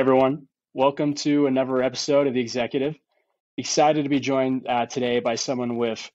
Everyone. Welcome to another episode of The Executive. Excited to be joined uh, today by someone with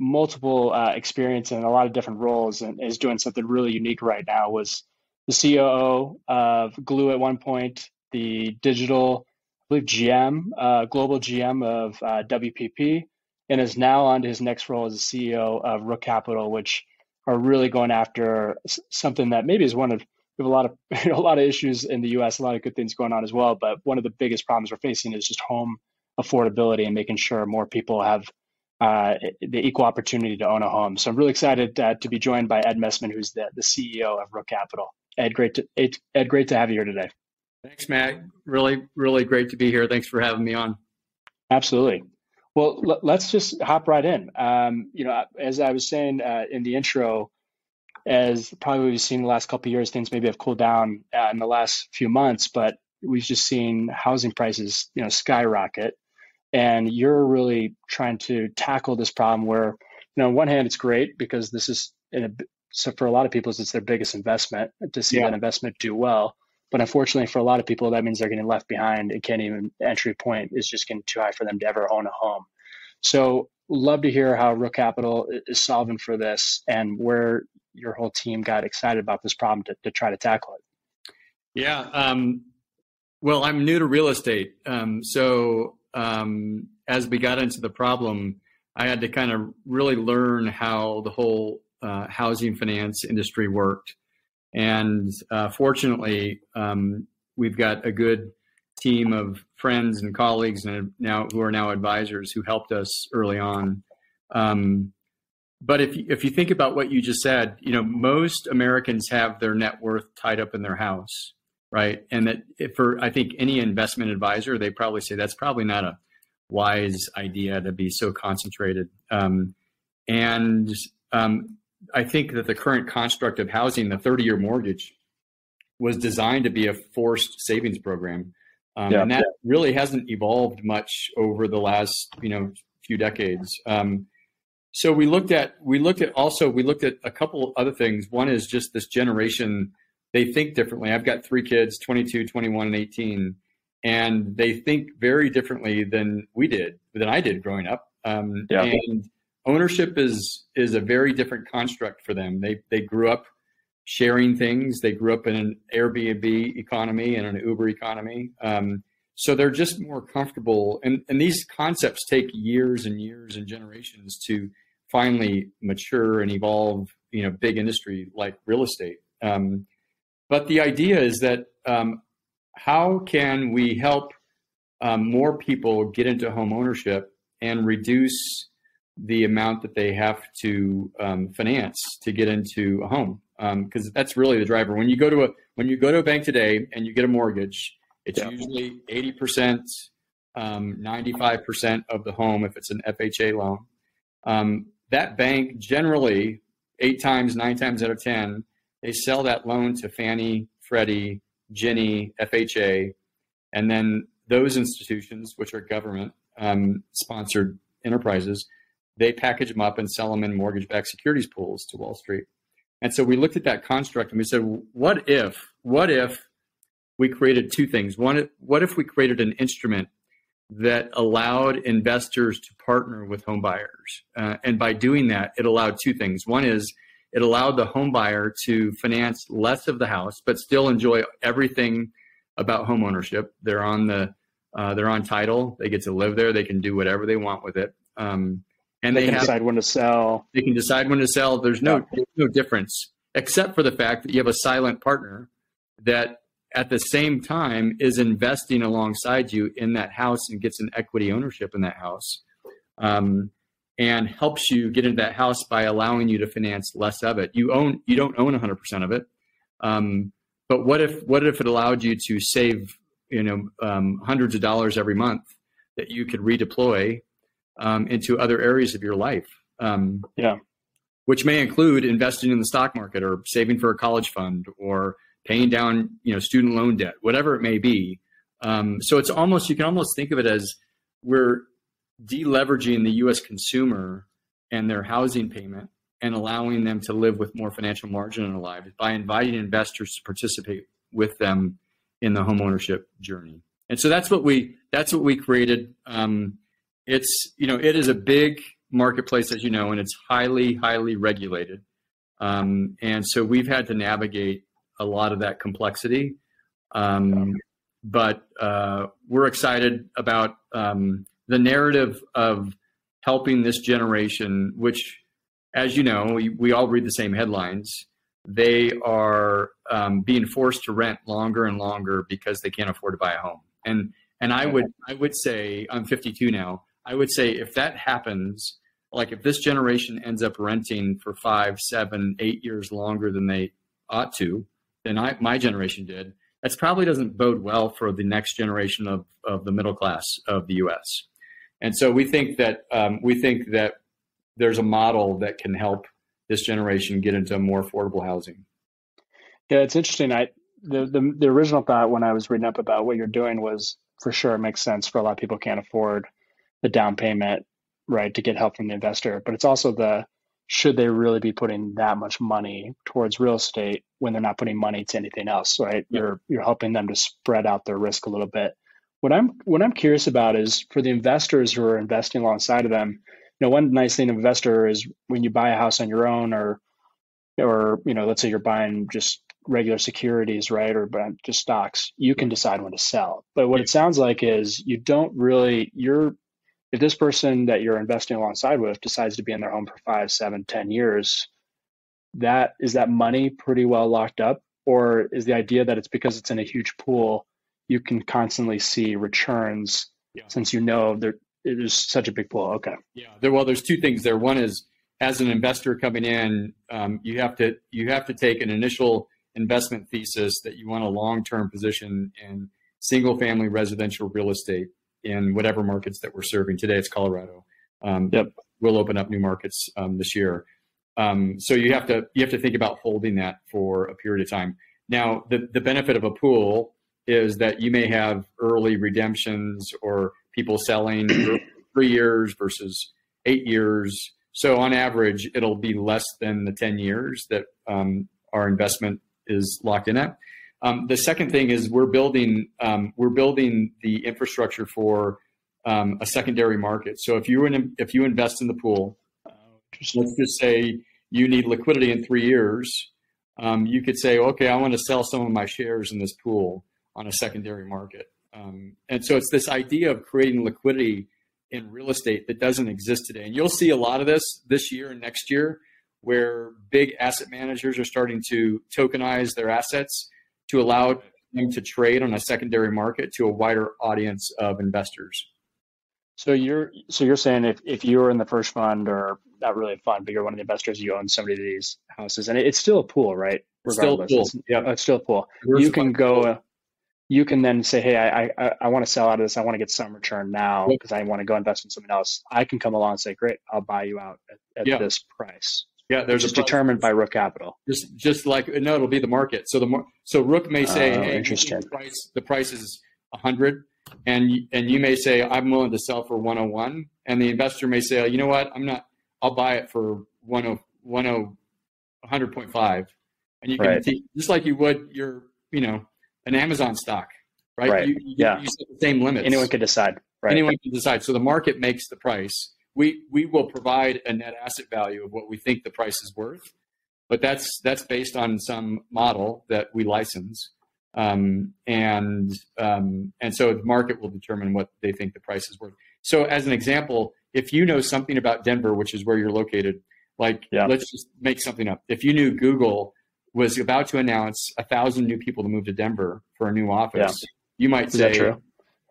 multiple uh, experience in a lot of different roles and is doing something really unique right now. Was the COO of Gloo at one point, the digital, I believe GM, uh, global GM of uh, WPP, and is now on to his next role as the CEO of Rook Capital, which are really going after something that maybe is one of we have a lot of a lot of issues in the U.S., a lot of good things going on as well. But one of the biggest problems we're facing is just home affordability and making sure more people have uh, the equal opportunity to own a home. So I'm really excited uh, to be joined by Ed Messman, who's the, the CEO of Rook Capital. Ed, great to Ed, Ed, great to have you here today. Thanks, Matt. Really, really great to be here. Thanks for having me on. Absolutely. Well, l- let's just hop right in. Um, you know, as I was saying uh, in the intro, as probably we've seen the last couple years, things maybe have cooled down uh, in the last few months, but we've just seen housing prices, you know, skyrocket. And you're really trying to tackle this problem where, you know, on one hand, it's great because this is in a, so for a lot of people, it's their biggest investment to see yeah. that investment do well. But unfortunately, for a lot of people, that means they're getting left behind. It can't even entry point is just getting too high for them to ever own a home. So, love to hear how Rook Capital is solving for this and where your whole team got excited about this problem to, to try to tackle it? Yeah. Um, well, I'm new to real estate. Um, so um, as we got into the problem, I had to kind of really learn how the whole uh, housing finance industry worked. And uh, fortunately, um, we've got a good team of friends and colleagues and now who are now advisors who helped us early on. Um, but if you, if you think about what you just said, you know, most Americans have their net worth tied up in their house, right? And that for I think any investment advisor, they probably say that's probably not a wise idea to be so concentrated. Um, and um, I think that the current construct of housing, the 30 year mortgage, was designed to be a forced savings program. Um, yeah. And that really hasn't evolved much over the last, you know, few decades. Um, so we looked at we looked at also we looked at a couple other things. One is just this generation they think differently. I've got three kids, 22, 21 and 18, and they think very differently than we did, than I did growing up. Um, yeah. and ownership is is a very different construct for them. They they grew up sharing things. They grew up in an Airbnb economy and an Uber economy. Um, so they're just more comfortable. And, and these concepts take years and years and generations to finally mature and evolve, you know, big industry like real estate. Um, but the idea is that um, how can we help um, more people get into home ownership and reduce the amount that they have to um, finance to get into a home? Because um, that's really the driver. When you go to a when you go to a bank today and you get a mortgage, it's yeah. usually 80%, um, 95% of the home if it's an FHA loan. Um, that bank generally, eight times, nine times out of 10, they sell that loan to Fannie, Freddie, Ginnie, FHA, and then those institutions, which are government um, sponsored enterprises, they package them up and sell them in mortgage backed securities pools to Wall Street. And so we looked at that construct and we said, what if, what if we created two things. One, what if we created an instrument that allowed investors to partner with home buyers? Uh, and by doing that, it allowed two things. One is it allowed the home buyer to finance less of the house, but still enjoy everything about home ownership. They're on the uh, they're on title. They get to live there. They can do whatever they want with it. Um, and they, they can have, decide when to sell. They can decide when to sell. There's no no difference except for the fact that you have a silent partner that at the same time is investing alongside you in that house and gets an equity ownership in that house um, and helps you get into that house by allowing you to finance less of it. You own you don't own 100% of it um, but what if what if it allowed you to save you know um, hundreds of dollars every month that you could redeploy um, into other areas of your life? Um, yeah. which may include investing in the stock market or saving for a college fund or paying down you know student loan debt, whatever it may be. Um, so it's almost you can almost think of it as we're deleveraging the U.S. consumer and their housing payment and allowing them to live with more financial margin in their lives by inviting investors to participate with them in the homeownership journey. And so that's what we that's what we created. Um, it's you know it is a big marketplace as you know, and it's highly highly regulated. Um, and so we've had to navigate a lot of that complexity. Um, but uh, we're excited about um, the narrative of helping this generation, which, as you know, we, we all read the same headlines. They are um, being forced to rent longer and longer because they can't afford to buy a home. And and I would I would say I'm 52 now. I would say if that happens, like if this generation ends up renting for five, seven, eight years longer than they ought to, than I my generation did, that probably doesn't bode well for the next generation of, of the middle class of the U.S. And so we think that um, we think that there's a model that can help this generation get into more affordable housing. Yeah, it's interesting. I the, the the original thought when I was reading up about what you're doing was for sure it makes sense for a lot of people can't afford the down payment, right, to get help from the investor. But it's also the should they really be putting that much money towards real estate when they're not putting money to anything else, right? Yeah. You're you're helping them to spread out their risk a little bit. What I'm what I'm curious about is for the investors who are investing alongside of them. You know, one nice thing investor is when you buy a house on your own, or or you know, let's say you're buying just regular securities, right, or just stocks, you can decide when to sell. But what it sounds like is you don't really you're if this person that you're investing alongside with decides to be in their home for five, seven, ten years, that is that money pretty well locked up, or is the idea that it's because it's in a huge pool, you can constantly see returns yeah. since you know there there's such a big pool. Okay. Yeah. There, well, there's two things there. One is as an investor coming in, um, you have to you have to take an initial investment thesis that you want a long term position in single family residential real estate in whatever markets that we're serving. Today it's Colorado. Um, yep. We'll open up new markets um, this year. Um, so you have to you have to think about holding that for a period of time. Now, the, the benefit of a pool is that you may have early redemptions or people selling three years versus eight years. So on average, it'll be less than the 10 years that um, our investment is locked in at. Um, the second thing is we're building um, we're building the infrastructure for um, a secondary market. So if you in, if you invest in the pool, uh, let's just say you need liquidity in three years, um, you could say, okay, I want to sell some of my shares in this pool on a secondary market. Um, and so it's this idea of creating liquidity in real estate that doesn't exist today. And you'll see a lot of this this year and next year, where big asset managers are starting to tokenize their assets to allow them to trade on a secondary market to a wider audience of investors. So you're so you're saying if, if you're in the first fund or not really a fund, but you're one of the investors, you own somebody of these houses, and it, it's still a pool, right? Regardless, still a pool. yeah, it's still a pool. you can go. Pool. You can then say, "Hey, I I, I want to sell out of this. I want to get some return now because I want to go invest in something else." I can come along and say, "Great, I'll buy you out at, at yeah. this price." Yeah, there's just determined by Rook Capital. Just just like no, it'll be the market. So the so Rook may say, oh, hey, interesting. The price the price is hundred, and and you may say I'm willing to sell for 101, and the investor may say, you know what, I'm not. I'll buy it for 10 100.5, and you can right. just like you would your you know an Amazon stock, right? right. You, you, yeah. you set the same limits. Anyone can decide. Right. Anyone can decide. So the market makes the price we we will provide a net asset value of what we think the price is worth, but that's that's based on some model that we license, um, and um, and so the market will determine what they think the price is worth. So as an example, if you know something about Denver, which is where you're located, like yeah. let's just make something up. If you knew Google was about to announce a thousand new people to move to Denver for a new office, yeah. you might say,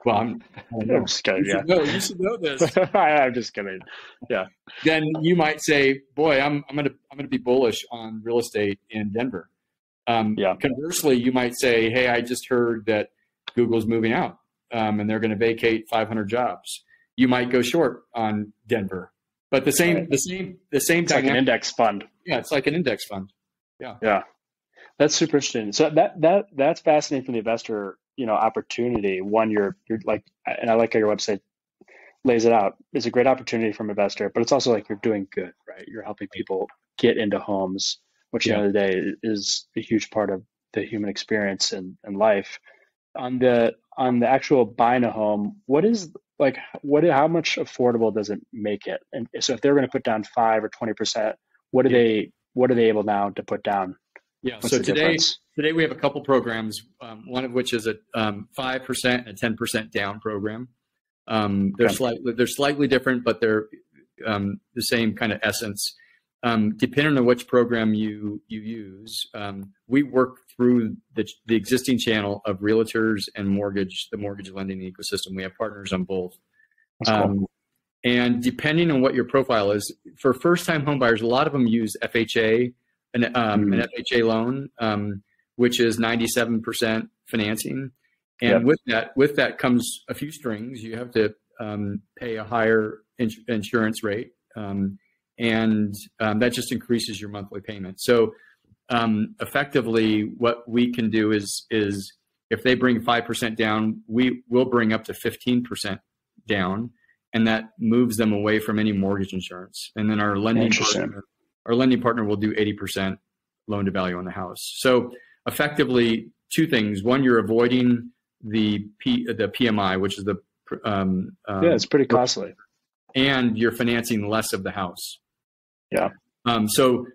well, I'm, I'm just kidding. You, yeah. know, you should know this. I'm just kidding. Yeah. Then you might say, "Boy, I'm I'm gonna I'm gonna be bullish on real estate in Denver." Um, yeah. Conversely, you might say, "Hey, I just heard that Google's moving out, um, and they're going to vacate 500 jobs." You might go short on Denver, but the same right. the same the same. It's like an index fund. Yeah, it's like an index fund. Yeah. Yeah. That's super interesting. So that that that's fascinating for the investor you know opportunity one you're you're like and i like how your website lays it out it's a great opportunity from an investor but it's also like you're doing good right you're helping people get into homes which yeah. at the end of the day is a huge part of the human experience and, and life on the on the actual buying a home, what is like what how much affordable does it make it? And so if they're going to put down five or twenty percent, what are yeah. they what are they able now to put down? Yeah. What's so today difference? Today we have a couple programs. Um, one of which is a um, five percent and a ten percent down program. Um, they're okay. slightly they're slightly different, but they're um, the same kind of essence. Um, depending on which program you you use, um, we work through the, the existing channel of realtors and mortgage the mortgage lending ecosystem. We have partners on both. Cool. Um, and depending on what your profile is, for first time homebuyers, a lot of them use FHA, an, um, mm. an FHA loan, um, which is 97% financing. And yep. with that, with that comes a few strings. You have to um, pay a higher ins- insurance rate, um, and um, that just increases your monthly payment. So, um, effectively, what we can do is is if they bring five percent down, we will bring up to fifteen percent down, and that moves them away from any mortgage insurance. And then our lending partner, our lending partner will do eighty percent loan to value on the house. So, effectively, two things: one, you're avoiding the P, the PMI, which is the um, um, yeah, it's pretty costly, and you're financing less of the house. Yeah. Um, so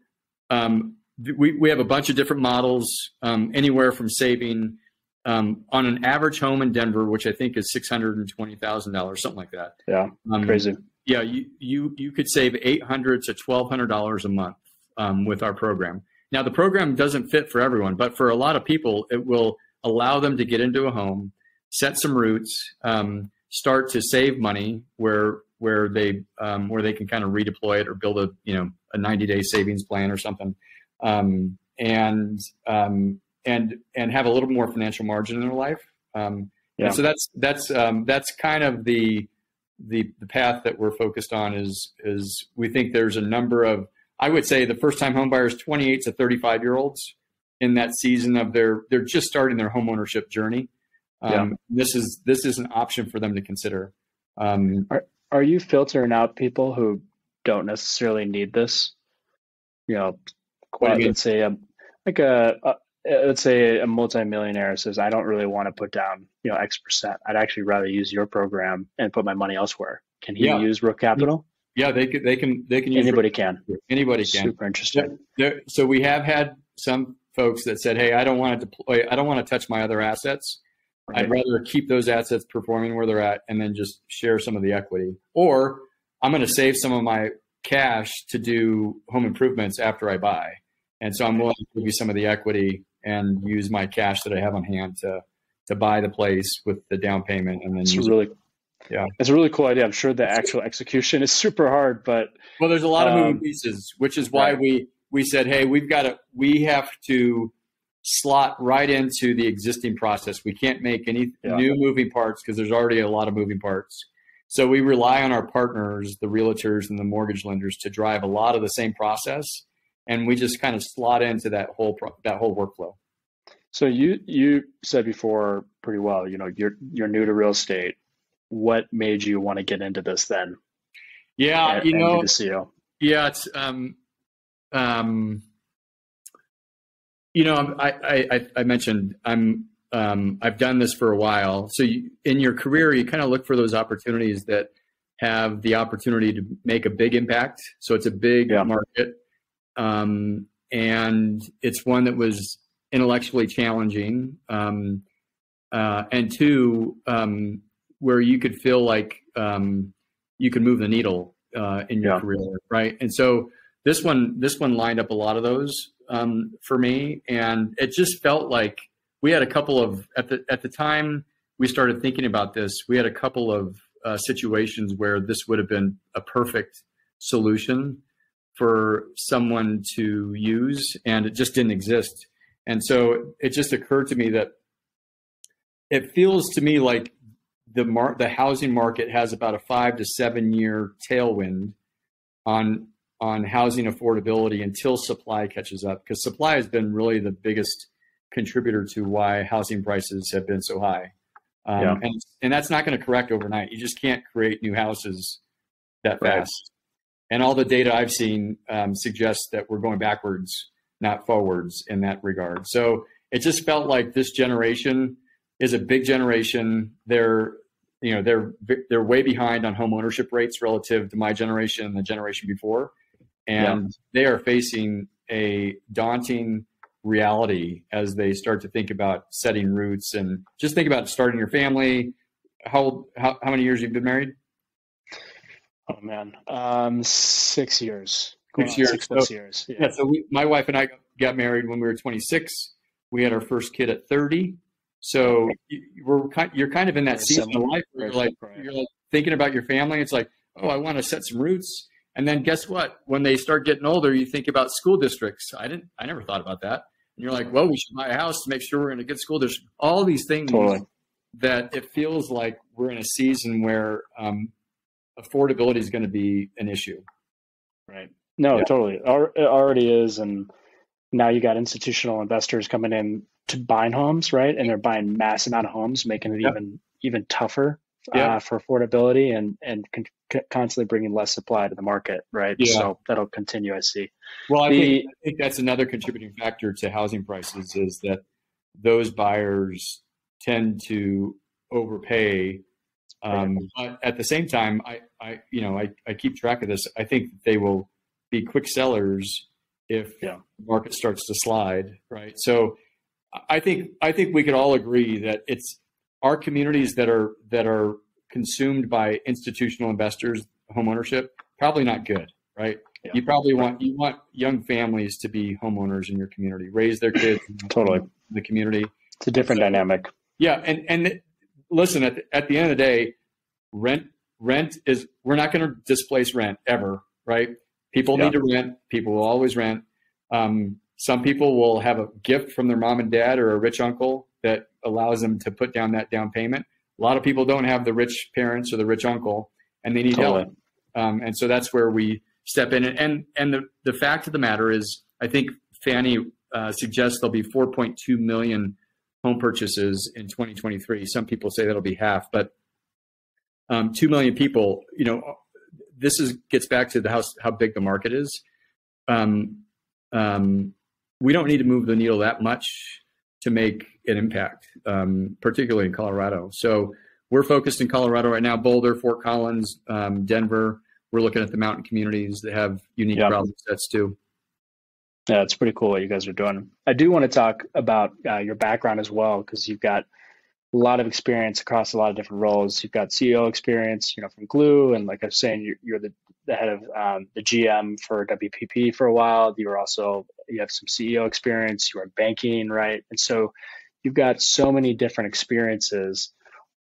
um, we we have a bunch of different models, um, anywhere from saving um, on an average home in Denver, which I think is six hundred and twenty thousand dollars, something like that. Yeah, crazy. Yeah, you you you could save eight hundred to twelve hundred dollars a month um with our program. Now the program doesn't fit for everyone, but for a lot of people, it will allow them to get into a home, set some roots, um, start to save money where where they um, where they can kind of redeploy it or build a you know a 90 day savings plan or something, um, and um, and and have a little more financial margin in their life. Um, yeah. so that's that's um, that's kind of the the the path that we're focused on is is we think there's a number of I would say the first time homebuyers 28 to 35 year olds in that season of their they're just starting their home ownership journey. Um, yeah. This is this is an option for them to consider. Um, are are you filtering out people who don't necessarily need this? You know, quite, let's say a, like a, a let's say a multimillionaire says, I don't really want to put down, you know, X percent. I'd actually rather use your program and put my money elsewhere. Can he yeah. use Rook Capital? Yeah, they can. They can. They can. Anybody can. Anybody can. Super interesting. so we have had some folks that said, "Hey, I don't want to deploy. I don't want to touch my other assets. Right. I'd rather keep those assets performing where they're at, and then just share some of the equity. Or I'm going to save some of my cash to do home improvements after I buy, and so I'm willing to give you some of the equity and use my cash that I have on hand to to buy the place with the down payment, and then it's really." It. Yeah, it's a really cool idea. I'm sure the actual execution is super hard, but well, there's a lot of moving um, pieces, which is why right. we we said, hey, we've got to, we have to slot right into the existing process. We can't make any yeah. new moving parts because there's already a lot of moving parts. So we rely on our partners, the realtors and the mortgage lenders, to drive a lot of the same process, and we just kind of slot into that whole pro- that whole workflow. So you you said before pretty well. You know, you're you're new to real estate. What made you want to get into this then? Yeah, and, you know, yeah, it's um, um, you know, I, I, I mentioned I'm um, I've done this for a while. So you, in your career, you kind of look for those opportunities that have the opportunity to make a big impact. So it's a big yeah. market, um, and it's one that was intellectually challenging, um, uh, and two, um, where you could feel like um, you could move the needle uh, in your yeah. career, right? And so this one this one lined up a lot of those um, for me, and it just felt like we had a couple of at the at the time we started thinking about this. We had a couple of uh, situations where this would have been a perfect solution for someone to use, and it just didn't exist. And so it just occurred to me that it feels to me like the mar- the housing market has about a five to seven year tailwind on on housing affordability until supply catches up because supply has been really the biggest contributor to why housing prices have been so high. Um, yeah. and, and that's not going to correct overnight. You just can't create new houses that right. fast. And all the data I've seen um, suggests that we're going backwards, not forwards in that regard. So it just felt like this generation is a big generation. They're you know they're they're way behind on home ownership rates relative to my generation and the generation before, and yeah. they are facing a daunting reality as they start to think about setting roots and just think about starting your family. How how how many years you've been married? Oh man, um, six years. Six years. Six plus so, years. Yeah. yeah so we, my wife and I got married when we were 26. We had our first kid at 30. So we're you're kind of in that season of life where you're like, you're like thinking about your family. It's like, oh, I want to set some roots. And then guess what? When they start getting older, you think about school districts. I didn't. I never thought about that. And you're like, well, we should buy a house to make sure we're in a good school district. All these things totally. that it feels like we're in a season where um, affordability is going to be an issue. Right. No, yeah. totally. It already is, and now you got institutional investors coming in to buying homes, right? And they're buying mass amount of homes, making it yep. even even tougher uh, for affordability and and con- constantly bringing less supply to the market, right? Yeah. So that'll continue. I see. Well, I, the, think, I think that's another contributing factor to housing prices is that those buyers tend to overpay. Um, but at the same time, I, I, you know, I, I keep track of this. I think they will be quick sellers if yeah. the market starts to slide, right? So, I think I think we could all agree that it's our communities that are that are consumed by institutional investors, homeownership, probably not good, right? Yeah. You probably want you want young families to be homeowners in your community, raise their kids totally the community. It's a different so, dynamic. Yeah, and and listen at the, at the end of the day, rent rent is we're not going to displace rent ever, right? People yeah. need to rent. People will always rent. Um, some people will have a gift from their mom and dad or a rich uncle that allows them to put down that down payment. A lot of people don't have the rich parents or the rich uncle, and they need totally. help. Um, and so that's where we step in. And and and the the fact of the matter is, I think Fannie uh, suggests there'll be 4.2 million home purchases in 2023. Some people say that'll be half, but um, two million people. You know, this is gets back to the how how big the market is. Um, um, we don't need to move the needle that much to make an impact, um, particularly in Colorado. So we're focused in Colorado right now: Boulder, Fort Collins, um, Denver. We're looking at the mountain communities that have unique yep. problem sets too. Yeah, it's pretty cool what you guys are doing. I do want to talk about uh, your background as well because you've got a lot of experience across a lot of different roles. You've got CEO experience, you know, from Gloo, and like I was saying, you're, you're the, the head of um, the GM for WPP for a while. You were also you have some CEO experience. You are banking, right? And so you've got so many different experiences.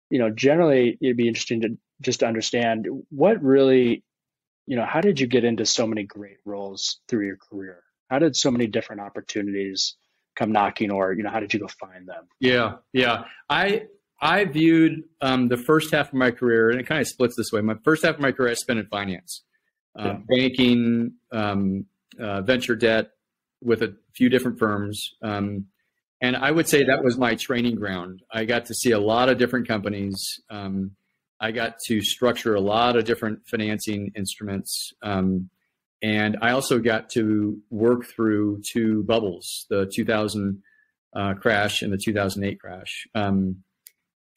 You know, generally, it'd be interesting to just understand what really, you know, how did you get into so many great roles through your career? How did so many different opportunities come knocking or you know how did you go find them yeah yeah i i viewed um, the first half of my career and it kind of splits this way my first half of my career i spent in finance uh, yeah. banking um, uh, venture debt with a few different firms um, and i would say that was my training ground i got to see a lot of different companies um, i got to structure a lot of different financing instruments um, and I also got to work through two bubbles, the 2000 uh, crash and the 2008 crash. Um,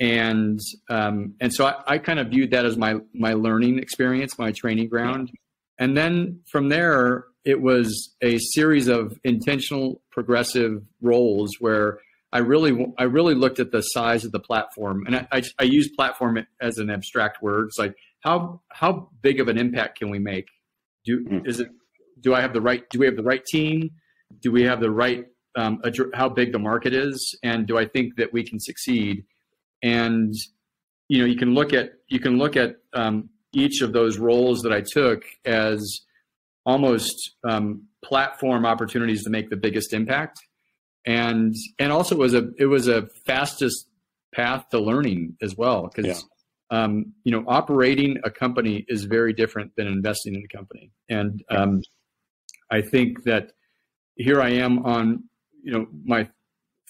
and um, and so I, I, kind of viewed that as my my learning experience, my training ground. And then from there, it was a series of intentional progressive roles where I really I really looked at the size of the platform, and I, I, I use platform as an abstract word. It's like how how big of an impact can we make? Do mm. is it? Do I have the right? Do we have the right team? Do we have the right? Um, how big the market is, and do I think that we can succeed? And you know, you can look at you can look at um, each of those roles that I took as almost um, platform opportunities to make the biggest impact, and and also it was a it was a fastest path to learning as well because yeah. um, you know, operating a company is very different than investing in a company. And um, I think that here I am on, you know, my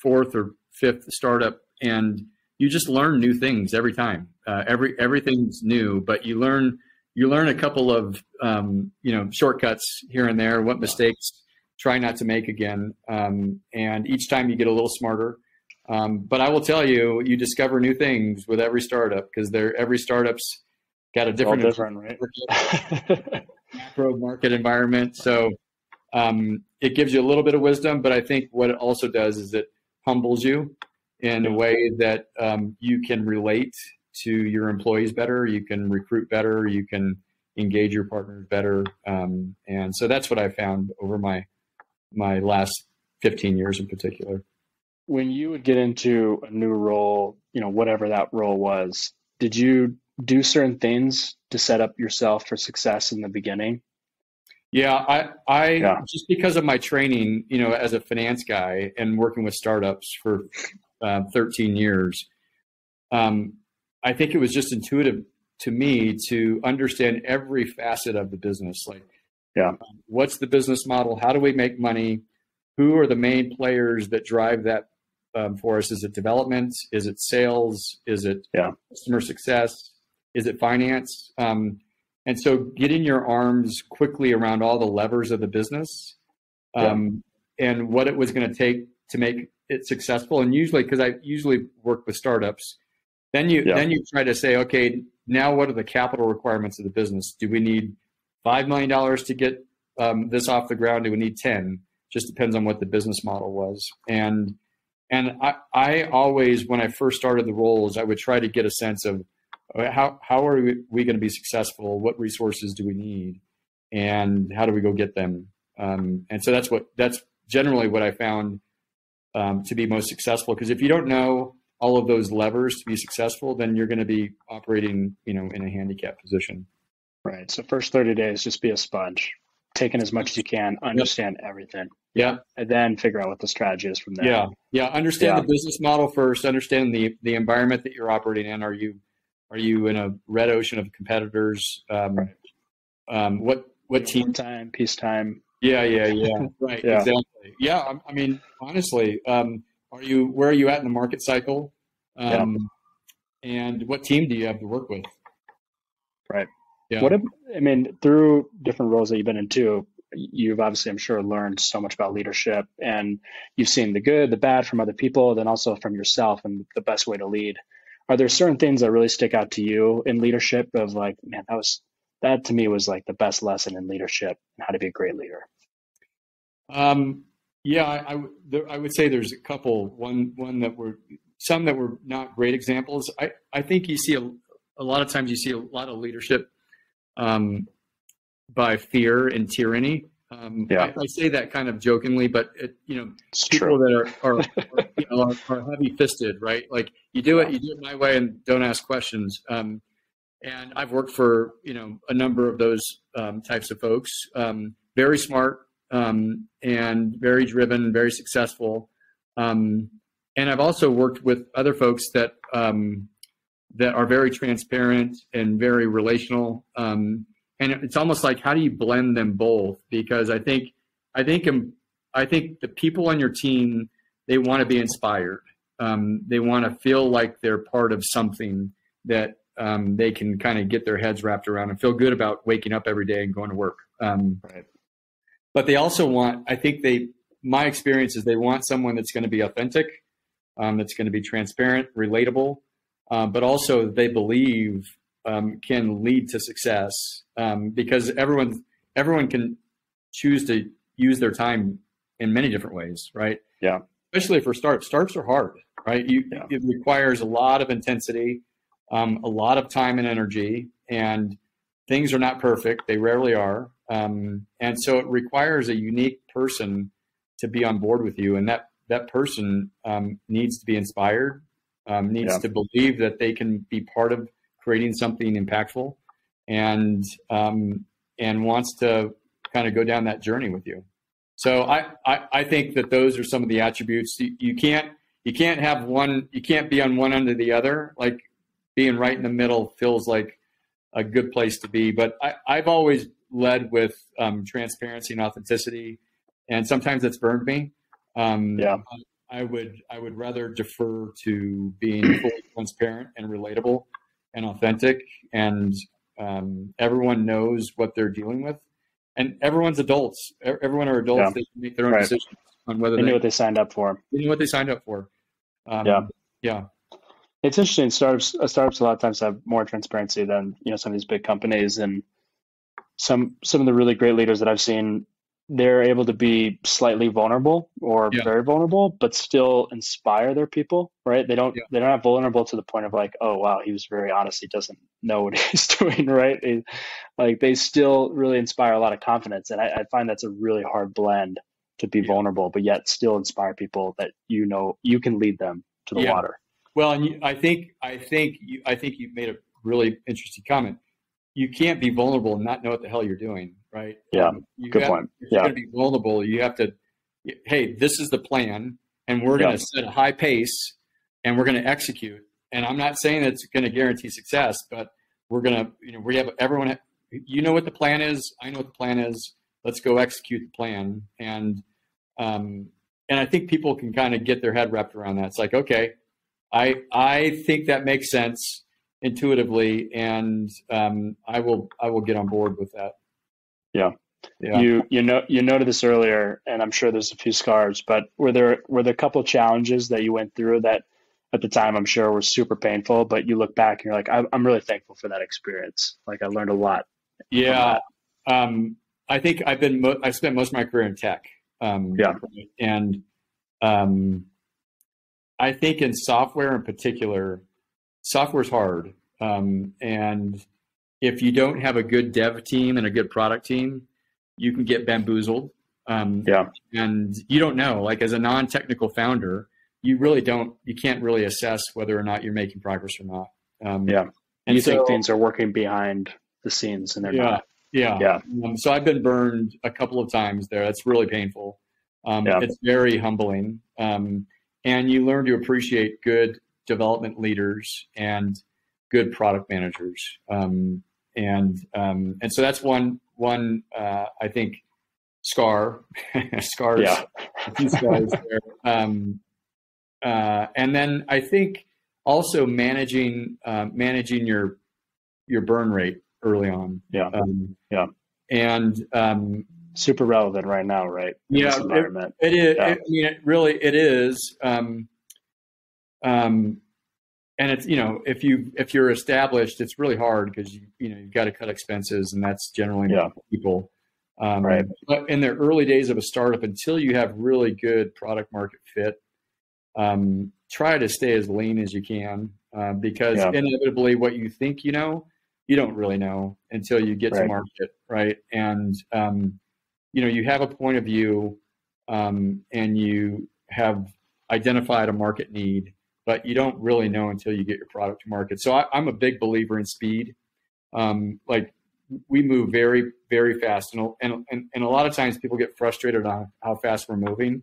fourth or fifth startup, and you just learn new things every time. Uh, every everything's new, but you learn you learn a couple of um, you know shortcuts here and there. What mistakes try not to make again, um, and each time you get a little smarter. Um, but I will tell you, you discover new things with every startup because they're every startup's got a different, different right? macro market environment. So um, it gives you a little bit of wisdom, but I think what it also does is it humbles you in a way that um, you can relate to your employees better, you can recruit better, you can engage your partners better, um, and so that's what I found over my my last 15 years in particular. When you would get into a new role, you know, whatever that role was, did you do certain things to set up yourself for success in the beginning? Yeah, I, I yeah. just because of my training, you know, as a finance guy and working with startups for uh, 13 years, um, I think it was just intuitive to me to understand every facet of the business. Like, yeah, um, what's the business model? How do we make money? Who are the main players that drive that um, for us? Is it development? Is it sales? Is it yeah. customer success? Is it finance? Um, and so getting your arms quickly around all the levers of the business um, yeah. and what it was going to take to make it successful. And usually, because I usually work with startups, then you yeah. then you try to say, okay, now what are the capital requirements of the business? Do we need five million dollars to get um, this off the ground? Do we need ten? Just depends on what the business model was. And and I, I always, when I first started the roles, I would try to get a sense of how how are we, we going to be successful? What resources do we need, and how do we go get them? Um, and so that's what that's generally what I found um, to be most successful. Because if you don't know all of those levers to be successful, then you're going to be operating, you know, in a handicap position. Right. So first 30 days, just be a sponge, take in as much as you can, understand yep. everything. Yeah. And then figure out what the strategy is from there. Yeah. Yeah. Understand yeah. the business model first. Understand the the environment that you're operating in. Are you are you in a red ocean of competitors? Um, right. um, what what team time, peacetime? Yeah, yeah, yeah. right, yeah. exactly. Yeah, I, I mean, honestly, um, are you where are you at in the market cycle? Um, yeah. And what team do you have to work with? Right. Yeah. What I mean, through different roles that you've been in too, you've obviously, I'm sure, learned so much about leadership, and you've seen the good, the bad from other people, then also from yourself, and the best way to lead are there certain things that really stick out to you in leadership of like man that was that to me was like the best lesson in leadership and how to be a great leader um, yeah I, I, there, I, would say there's a couple one one that were some that were not great examples i, I think you see a, a lot of times you see a lot of leadership um, by fear and tyranny um, yeah. I, I, say that kind of jokingly, but it, you know, it's people true. that are are, are, you know, are, are heavy fisted, right? Like you do it, you do it my way, and don't ask questions. Um, and I've worked for you know a number of those um, types of folks. Um, very smart um, and very driven, very successful. Um, and I've also worked with other folks that um, that are very transparent and very relational. Um, and it's almost like how do you blend them both? Because I think I think I think the people on your team they want to be inspired. They want to feel like they're part of something that um, they can kind of get their heads wrapped around and feel good about waking up every day and going to work. Um, right. But they also want, I think they, my experience is they want someone that's going to be authentic, um, that's going to be transparent, relatable, uh, but also they believe um, can lead to success um, because everyone everyone can choose to use their time in many different ways, right? Yeah. Especially for startups. Startups are hard, right? You, yeah. It requires a lot of intensity, um, a lot of time and energy, and things are not perfect. They rarely are. Um, and so it requires a unique person to be on board with you. And that, that person um, needs to be inspired, um, needs yeah. to believe that they can be part of creating something impactful and um, and wants to kind of go down that journey with you. So I, I, I think that those are some of the attributes you, you, can't you can't have one you can't be on one end or the other. Like being right in the middle feels like a good place to be. But I, I've always led with um, transparency and authenticity, and sometimes it's burned me. Um, yeah. I would I would rather defer to being fully transparent and relatable and authentic, and um, everyone knows what they're dealing with, and everyone's adults. Everyone are adults. Yeah. They can make their own right. decisions on whether they, they know what they signed up for. They know what they signed up for. Um, Yeah. yeah, It's interesting. Startups, uh, startups a lot of times have more transparency than you know some of these big companies, and some some of the really great leaders that I've seen, they're able to be slightly vulnerable or Yeah. very vulnerable, but still inspire their people. Right? They don't Yeah. they're not have vulnerable to the point of like, oh wow, he was very honest. He doesn't know what he's doing. Right? Like they still really inspire a lot of confidence, and I, I find that's a really hard blend to be Yeah. vulnerable, but yet still inspire people that you know you can lead them to the water. Well, and you, I think I think you, I think you made a really interesting comment. You can't be vulnerable and not know what the hell you're doing, right? Yeah, Um, you good have- point. Yeah. to be vulnerable, you have to. Hey, this is the plan, and we're going Yeah. to set a high pace, and we're going to execute. And I'm not saying it's going to guarantee success, but we're going to. You know, we have everyone. You know what the plan is. I know what the plan is. Let's go execute the plan. And um, and I think people can kind of get their head wrapped around that. It's like, okay, I I think that makes sense intuitively, and um, I will I will get on board with that. Yeah. Yeah. You you know you noted this earlier, and I'm sure there's a few scars, but were there were there a couple challenges that you went through that at the time I'm sure were super painful, but you look back and you're like, I'm I'm really thankful for that experience. Like I learned a lot. Yeah, um, I think I've been mo- I spent most of my career in tech. Um, Yeah. and um, I think in software in particular, software's hard, um, and if you don't have a good dev team and a good product team, you can get bamboozled. Um, Yeah. and you don't know. Like as a non-technical founder, you really don't. You can't really assess whether or not you're making progress or not. Um, Yeah. and you think things are working behind the scenes and they're yeah, not. yeah, Yeah. Um, so I've been burned a couple of times there. That's really painful. Um, Yeah. It's very humbling, um, and you learn to appreciate good development leaders and good product managers. Um, and um, and so that's one one uh, I think scar scars Yeah. scars there. Um, uh, and then I think also managing uh, managing your your burn rate early on. Yeah. Um, Yeah. And um, Super relevant right now, right? In Yeah, this it- it is. Yeah. It, I mean, it really, it is. Um, um, and it's you know, if you if you're established, it's really hard because you you know you've got to cut expenses, and that's generally Yeah. people. Um, Right. But in the early days of a startup, until you have really good product market fit, um, try to stay as lean as you can uh, because Yeah. inevitably, what you think you know, you don't really know until you get to market, right? And um, you know, you have a point of view, um, and you have identified a market need, but you don't really know until you get your product to market. So I, I'm a big believer in speed. Um, like we move very, very fast, and, and and and a lot of times people get frustrated on how fast we're moving.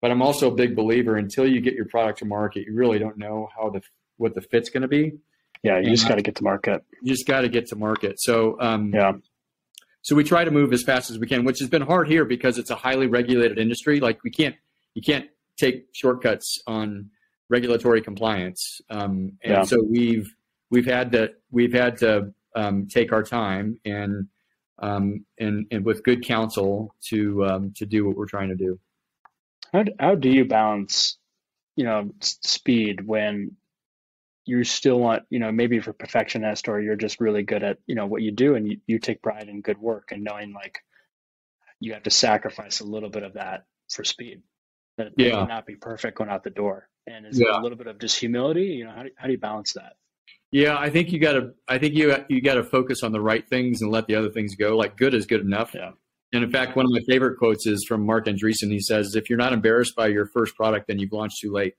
But I'm also a big believer until you get your product to market, you really don't know how the what the fit's going to be. Yeah, you just got to get to market. You just got to get to market. So um, Yeah. So we try to move as fast as we can, which has been hard here because it's a highly regulated industry. Like we can't, you can't take shortcuts on regulatory compliance, um, and Yeah. so we've we've had to we've had to um, take our time and um, and and with good counsel to um, to do what we're trying to do. How d- how do you balance, you know, speed when you still want, you know, maybe a perfectionist or you're just really good at, you know, what you do and you, you take pride in good work and knowing like you have to sacrifice a little bit of that for speed. That it Yeah. may not be perfect going out the door. And is Yeah. a little bit of just humility? You know, how do, how do you balance that? Yeah, I think you got to. I think you you got to focus on the right things and let the other things go. Like good is good enough. Yeah. And in fact, one of my favorite quotes is from Marc Andreessen. He says, "If you're not embarrassed by your first product, then you've launched too late."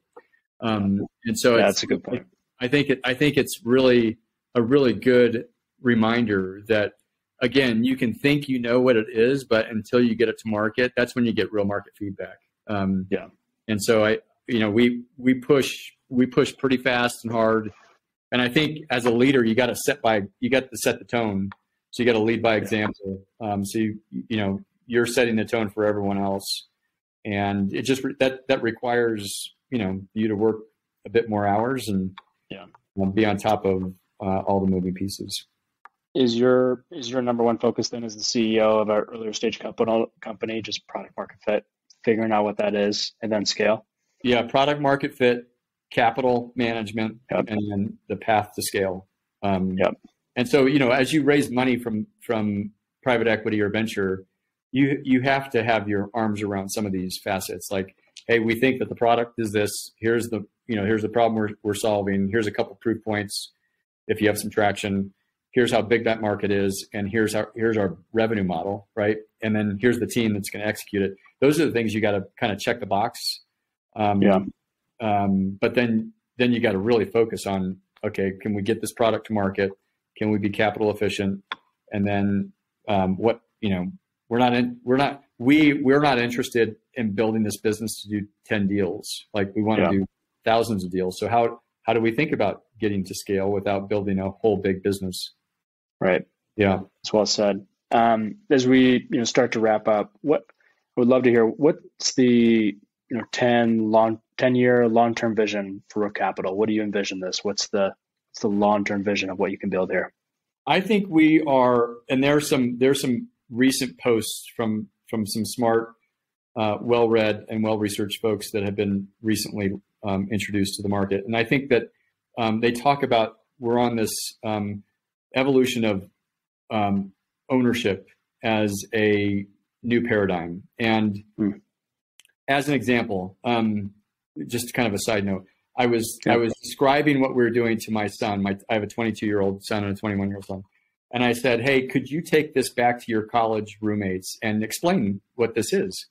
Um, and so Yeah, it's, that's a good point. I think it. I think it's really a really good reminder that again, you can think you know what it is, but until you get it to market, that's when you get real market feedback. Um, Yeah. And so I, you know, we we push we push pretty fast and hard, and I think as a leader, you got to set by you got to set the tone. So you got to lead by example. Um, so you you know you're setting the tone for everyone else, and it just that that requires you know you to work a bit more hours and Yeah. be on top of uh, all the moving pieces. Is your is your number one focus then as the CEO of our earlier stage company company just product market fit, figuring out what that is and then scale? Yeah, product market fit, capital management, Yep. and then the path to scale. Um, Yep. And so, you know, as you raise money from from private equity or venture, you you have to have your arms around some of these facets. Like, hey, we think that the product is this. Here's the you know here's the problem we're we're solving. Here's a couple proof points. If you have some traction, here's how big that market is, and here's our here's our revenue model, right? And then here's the team that's going to execute it. Those are the things you got to kind of check the box. Um, Yeah. Um, but then then you got to really focus on okay, can we get this product to market? Can we be capital efficient? And then um, what you know we're not in we're not we we're not interested in building this business to do 10 deals like we want Yeah. to do thousands of deals so how how do we think about getting to scale without building a whole big business Right. yeah That's well said. Um, as we you know start to wrap up, what I would love to hear what's the you know 10 long 10 year long term vision for Rook Capital. What do you envision this? What's the what's the long term vision of what you can build here? i think we are and there's some there's some recent posts from from some smart uh, well read and well researched folks that have been recently um, introduced to the market and i think that um, they talk about we're on this um, evolution of um, ownership as a new paradigm. And Hmm. as an example, um, just kind of a side note, I was. I was describing what we were doing to my son. My I have a 22 year old son and a 21 year old son, and I said, "Hey, could you take this back to your college roommates and explain what this is?"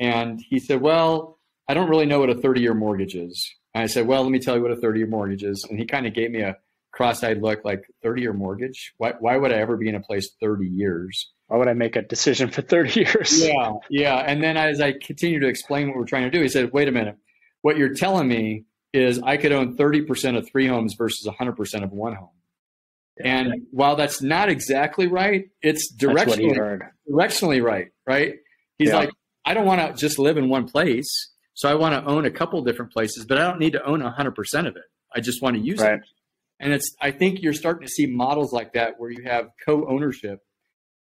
And he said, "Well, I don't really know what a 30 year mortgage is." And I said, "Well, let me tell you what a 30 year mortgage is." And he kind of gave me a cross-eyed look, like 30 year mortgage. Why why would I ever be in a place 30 years? Why would I make a decision for 30 years? Yeah, yeah. And then as I continue to explain what we're trying to do, he said, "Wait a minute. What you're telling me is I could own 30% of three homes versus 100% of one home." And while that's not exactly right, it's That's what he directionally directionally right, right? He's Yeah. like, I don't want to just live in one place. So I want to own a couple different places, but I don't need to own 100% of it. I just want to use Right. it. And it's, I think you're starting to see models like that where you have co ownership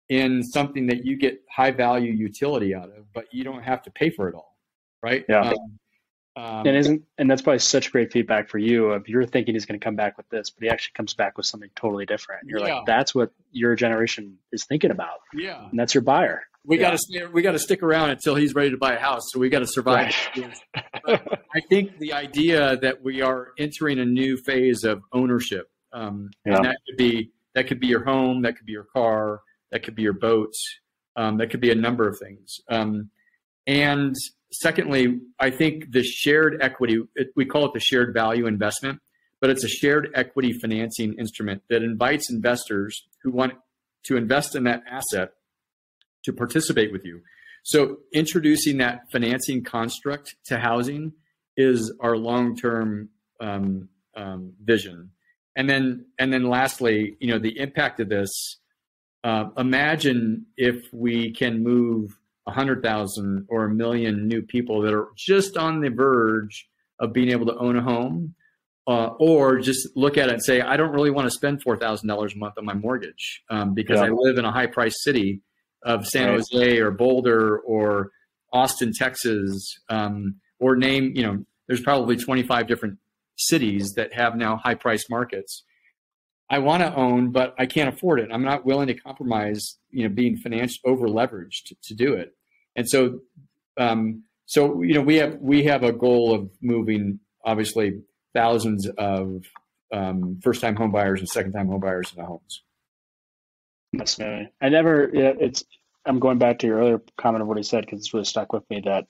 in something that you get high value utility out of, but you don't have to pay for it all. Right. Yeah. Um, um, And isn't and that's probably such great feedback for you of you're thinking he's going to come back with this, but he actually comes back with something totally different. And you're Yeah. like, that's what your generation is thinking about, yeah. and that's your buyer. We Yeah. got to we got to stick around until he's ready to buy a house. So we got to survive. I think the idea that we are entering a new phase of ownership, um, Yeah. and that could be that could be your home, that could be your car, that could be your boat, um, that could be a number of things. Um, and secondly, I think the shared equity it, we call it the shared value investment, but it's a shared equity financing instrument that invites investors who want to invest in that asset to participate with you. So introducing that financing construct to housing is our long-term um, um, vision. And then, and then lastly, you know, the impact of this. Uh, imagine if we can move a hundred thousand or a million new people that are just on the verge of being able to own a home, uh, or just look at it and say, I don't really want to spend four thousand dollars a month on my mortgage um, because Yeah. I live in a high-priced city of San Right. Jose or Boulder or Austin, Texas, um, or name, you know, there's probably 25 different cities that have now high priced markets. I want to own, but I can't afford it. I'm not willing to compromise, you know, being financial over leveraged to, to do it. And so, um, so, you know, we have, we have a goal of moving obviously thousands of um, first time home buyers and second time home buyers into homes. I never. Yeah, it's. I'm going back to your earlier comment of what he said because it's really stuck with me that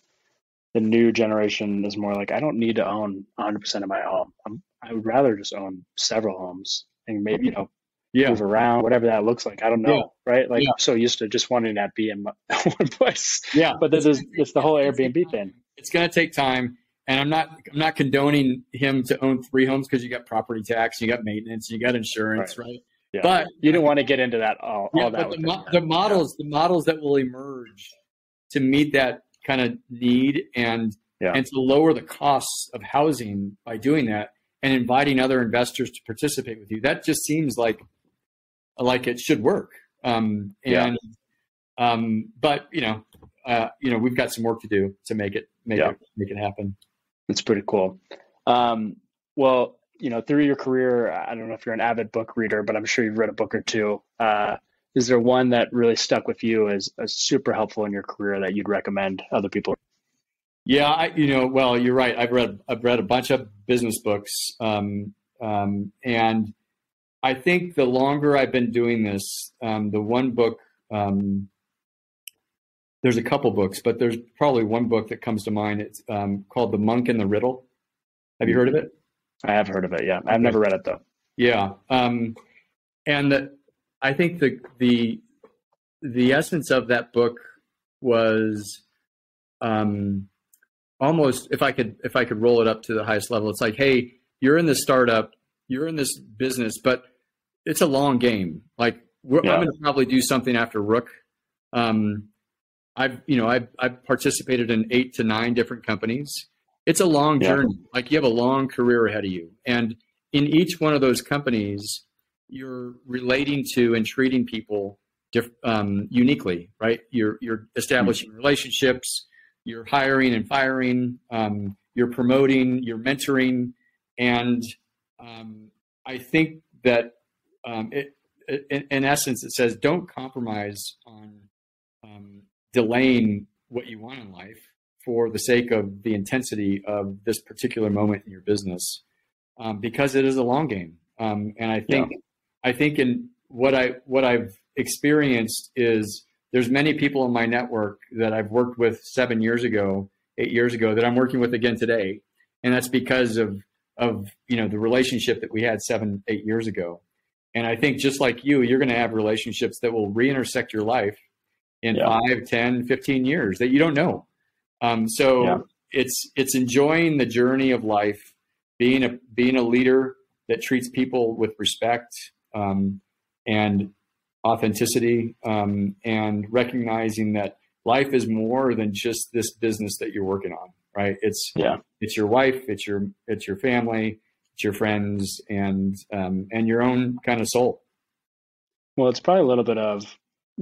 the new generation is more like I don't need to own 100 percent of my home. I'm, I would rather just own several homes and maybe you mm-hmm. know Yeah. move around, whatever that looks like. I don't know, right? Like Yeah. I'm so used to just wanting that be in my, one place. Yeah. But this is it's the whole Airbnb thing. It's going to take time. And I'm not, I'm not condoning him to own three homes because you got property tax, you got maintenance, you got insurance, right? Yeah. But You don't want to get into that all, Yeah, all that. but the, mo- the models, the models that will emerge to meet that kind of need and Yeah. and to lower the costs of housing by doing that and inviting other investors to participate with you. That just seems like like it should work. Um, Yeah. and um, but you know, uh, you know, we've got some work to do to make it make Yeah. it make it happen. It's pretty cool. Um, well, you know, through your career, I don't know if you're an avid book reader, but I'm sure you've read a book or two. Uh, is there one that really stuck with you as, as super helpful in your career that you'd recommend other people? Yeah, I, you know, well, you're right. I've read I've read a bunch of business books, um, um, and I think the longer I've been doing this, um, the one book, um, there's a couple books, but there's probably one book that comes to mind. It's um, called The Monk and the Riddle. Have you heard of it? I have heard of it. Yeah, I've never read it though. Yeah, um, and the, I think the the the essence of that book was um, almost if I could if I could roll it up to the highest level. It's like, hey, you're in this startup, you're in this business, but it's a long game. Like yeah. I'm going to probably do something after Rook. Um, I've you know I've I've participated in eight to nine different companies. It's a long yeah. journey. Like you have a long career ahead of you, and in each one of those companies, you're relating to and treating people diff- um, uniquely, right? You're you're establishing mm-hmm. relationships, you're hiring and firing, um, you're promoting, you're mentoring, and um, I think that um, it, in, in, essence, it says don't compromise on um, delaying what you want in life for the sake of the intensity of this particular moment in your business, um, because it is a long game. and I think yeah. I think in what I what I've experienced is there's many people in my network that I've worked with seven years ago, eight years ago that I'm working with again today, and that's because of of you know the relationship that we had seven eight years ago. And I think just like you, you're going to have relationships that will re-intersect your life in yeah. five, 10, 15 years that you don't know. Um, so yeah. it's it's enjoying the journey of life, being a being a leader that treats people with respect, um, and authenticity um, and recognizing that life is more than just this business that you're working on right? It's yeah. it's your wife it's your it's your family it's your friends and um, and your own kind of soul. Well it's probably a little bit of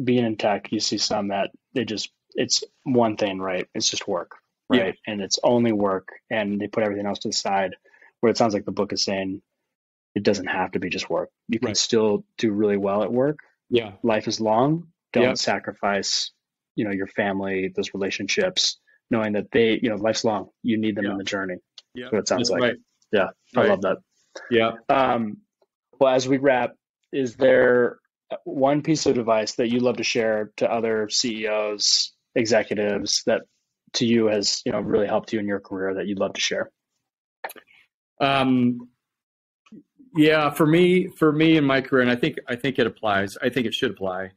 being in tech. You see some that they just it's one thing right it's just work right yeah. and it's only work and they put everything else to the side where it sounds like the book is saying it doesn't have to be just work. You can right. still do really well at work. Yeah. Life is long. Don't sacrifice, you know, your family, those relationships, knowing that they, you know, life's long. You need them yeah. in the journey. Yeah. what it sounds That's like. Right. Yeah. Right. I love that. Yeah. Um, well, as we wrap, is there one piece of advice that you love to share to other CEOs, executives that to you has, you know, really helped you in your career that you'd love to share? Um, yeah, for me, for me in my career, and I think I think it applies. I think it should apply.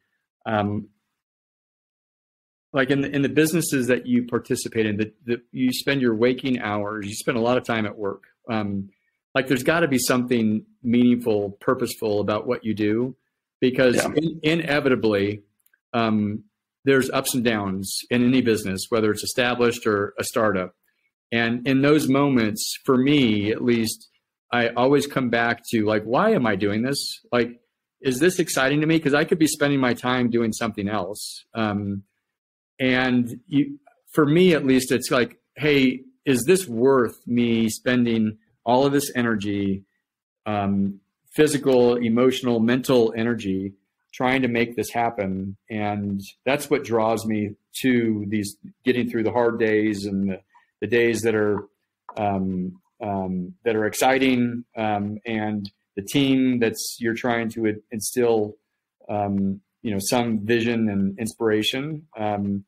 Um, like in the, in the businesses that you participate in, that you spend your waking hours, you spend a lot of time at work. Um, like there's got to be something meaningful, purposeful about what you do, because yeah. in, inevitably um, there's ups and downs in any business, whether it's established or a startup. And in those moments, for me at least, I always come back to like, why am I doing this? Like, is this exciting to me? Because I could be spending my time doing something else. Um, and you, for me, at least, it's like, hey, is this worth me spending all of this energy, um, physical, emotional, mental energy, trying to make this happen? And that's what draws me to these getting through the hard days and the, the days that are um, um, that are exciting um, and the team that's you're trying to instill um, you know some vision and inspiration um,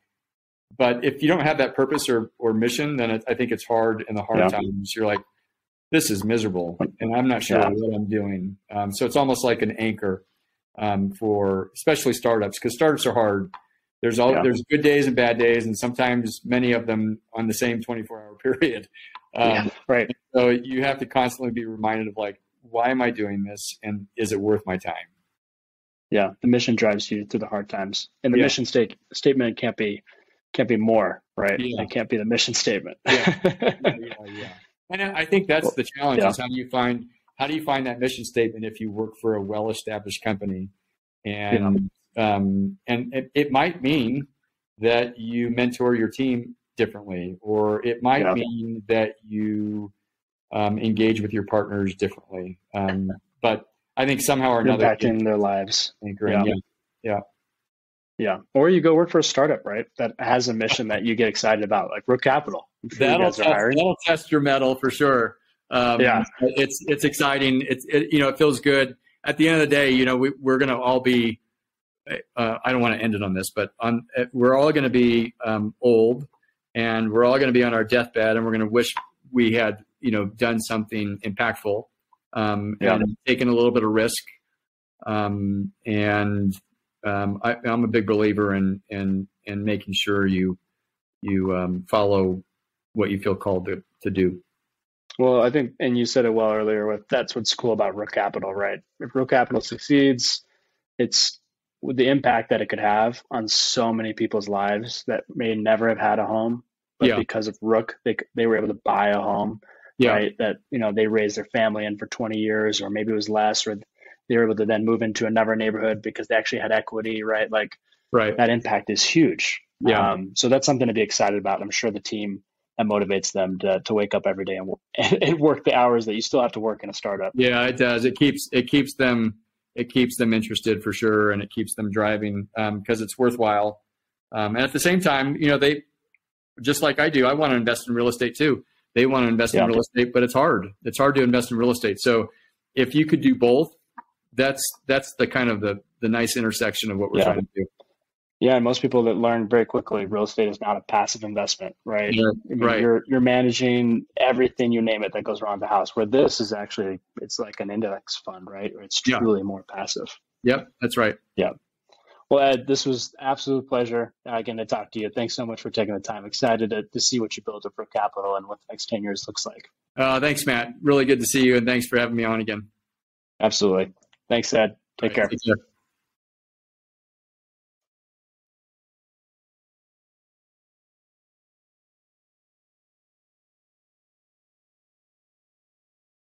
but if you don't have that purpose or, or mission then it, i think it's hard in the hard yeah. times you're like this is miserable and i'm not sure yeah. what i'm doing um, so it's almost like an anchor um, for especially startups because startups are hard there's all yeah. there's good days and bad days and sometimes many of them on the same 24 hour period um, yeah, right. So you have to constantly be reminded of like, why am I doing this, and is it worth my time? Yeah, the mission drives you through the hard times, and the yeah. mission state statement can't be can't be more, right? Yeah. It can't be the mission statement. yeah. yeah, yeah, And I think that's the challenge: is how do you find how do you find that mission statement if you work for a well-established company, and um, and it, it might mean that you mentor your team differently, or it might yeah. mean that you um, engage with your partners differently. Um, but I think somehow or another, impacting their lives. Anchoring, yeah. yeah. Yeah. Or you go work for a startup, right? That has a mission that you get excited about, like Rook Capital. That'll test, that'll test your mettle for sure. Um, yeah. It's, it's exciting. It's, it, you know, it feels good. At the end of the day, you know, we, we're going to all be, uh, I don't want to end it on this, but on, uh, we're all going to be um, old and we're all going to be on our deathbed and we're going to wish we had, you know, done something impactful um, yeah. and taken a little bit of risk. Um, and um, I, am a big believer in in in making sure you you um, follow what you feel called to, to do. Well, I think, and you said it well earlier. With that's what's cool about Rook Capital, right? If Rook Capital succeeds, it's the impact that it could have on so many people's lives that may never have had a home, but yeah. because of Rook, they they were able to buy a home, yeah. right? That you know they raised their family in for 20 years, or maybe it was less, or they were able to then move into another neighborhood because they actually had equity, right? Like, right. That impact is huge. Yeah. Um, so that's something to be excited about. I'm sure the team that motivates them to, to wake up every day and, and work the hours that you still have to work in a startup. Yeah, it does. It keeps it keeps them it keeps them interested for sure, and it keeps them driving because um, it's worthwhile. Um, and at the same time, you know, they just like I do. I want to invest in real estate too. They want to invest yeah. in real estate, but it's hard. It's hard to invest in real estate. So if you could do both, that's that's the kind of the the nice intersection of what we're yeah. trying to do. Yeah, and most people that learn very quickly, real estate is not a passive investment, right? Yeah, I mean, right. You're you're managing everything you name it that goes around the house. Where this is actually it's like an index fund, right? Or it's truly yeah. more passive. Yep, that's right. Yeah. Well, Ed, this was absolute pleasure uh, again to talk to you. Thanks so much for taking the time. Excited to, to see what you build up for capital and what the next ten years looks like. Uh, thanks, Matt. Really good to see you, and thanks for having me on again. Absolutely. Thanks, Ed. Take, right, care. take care.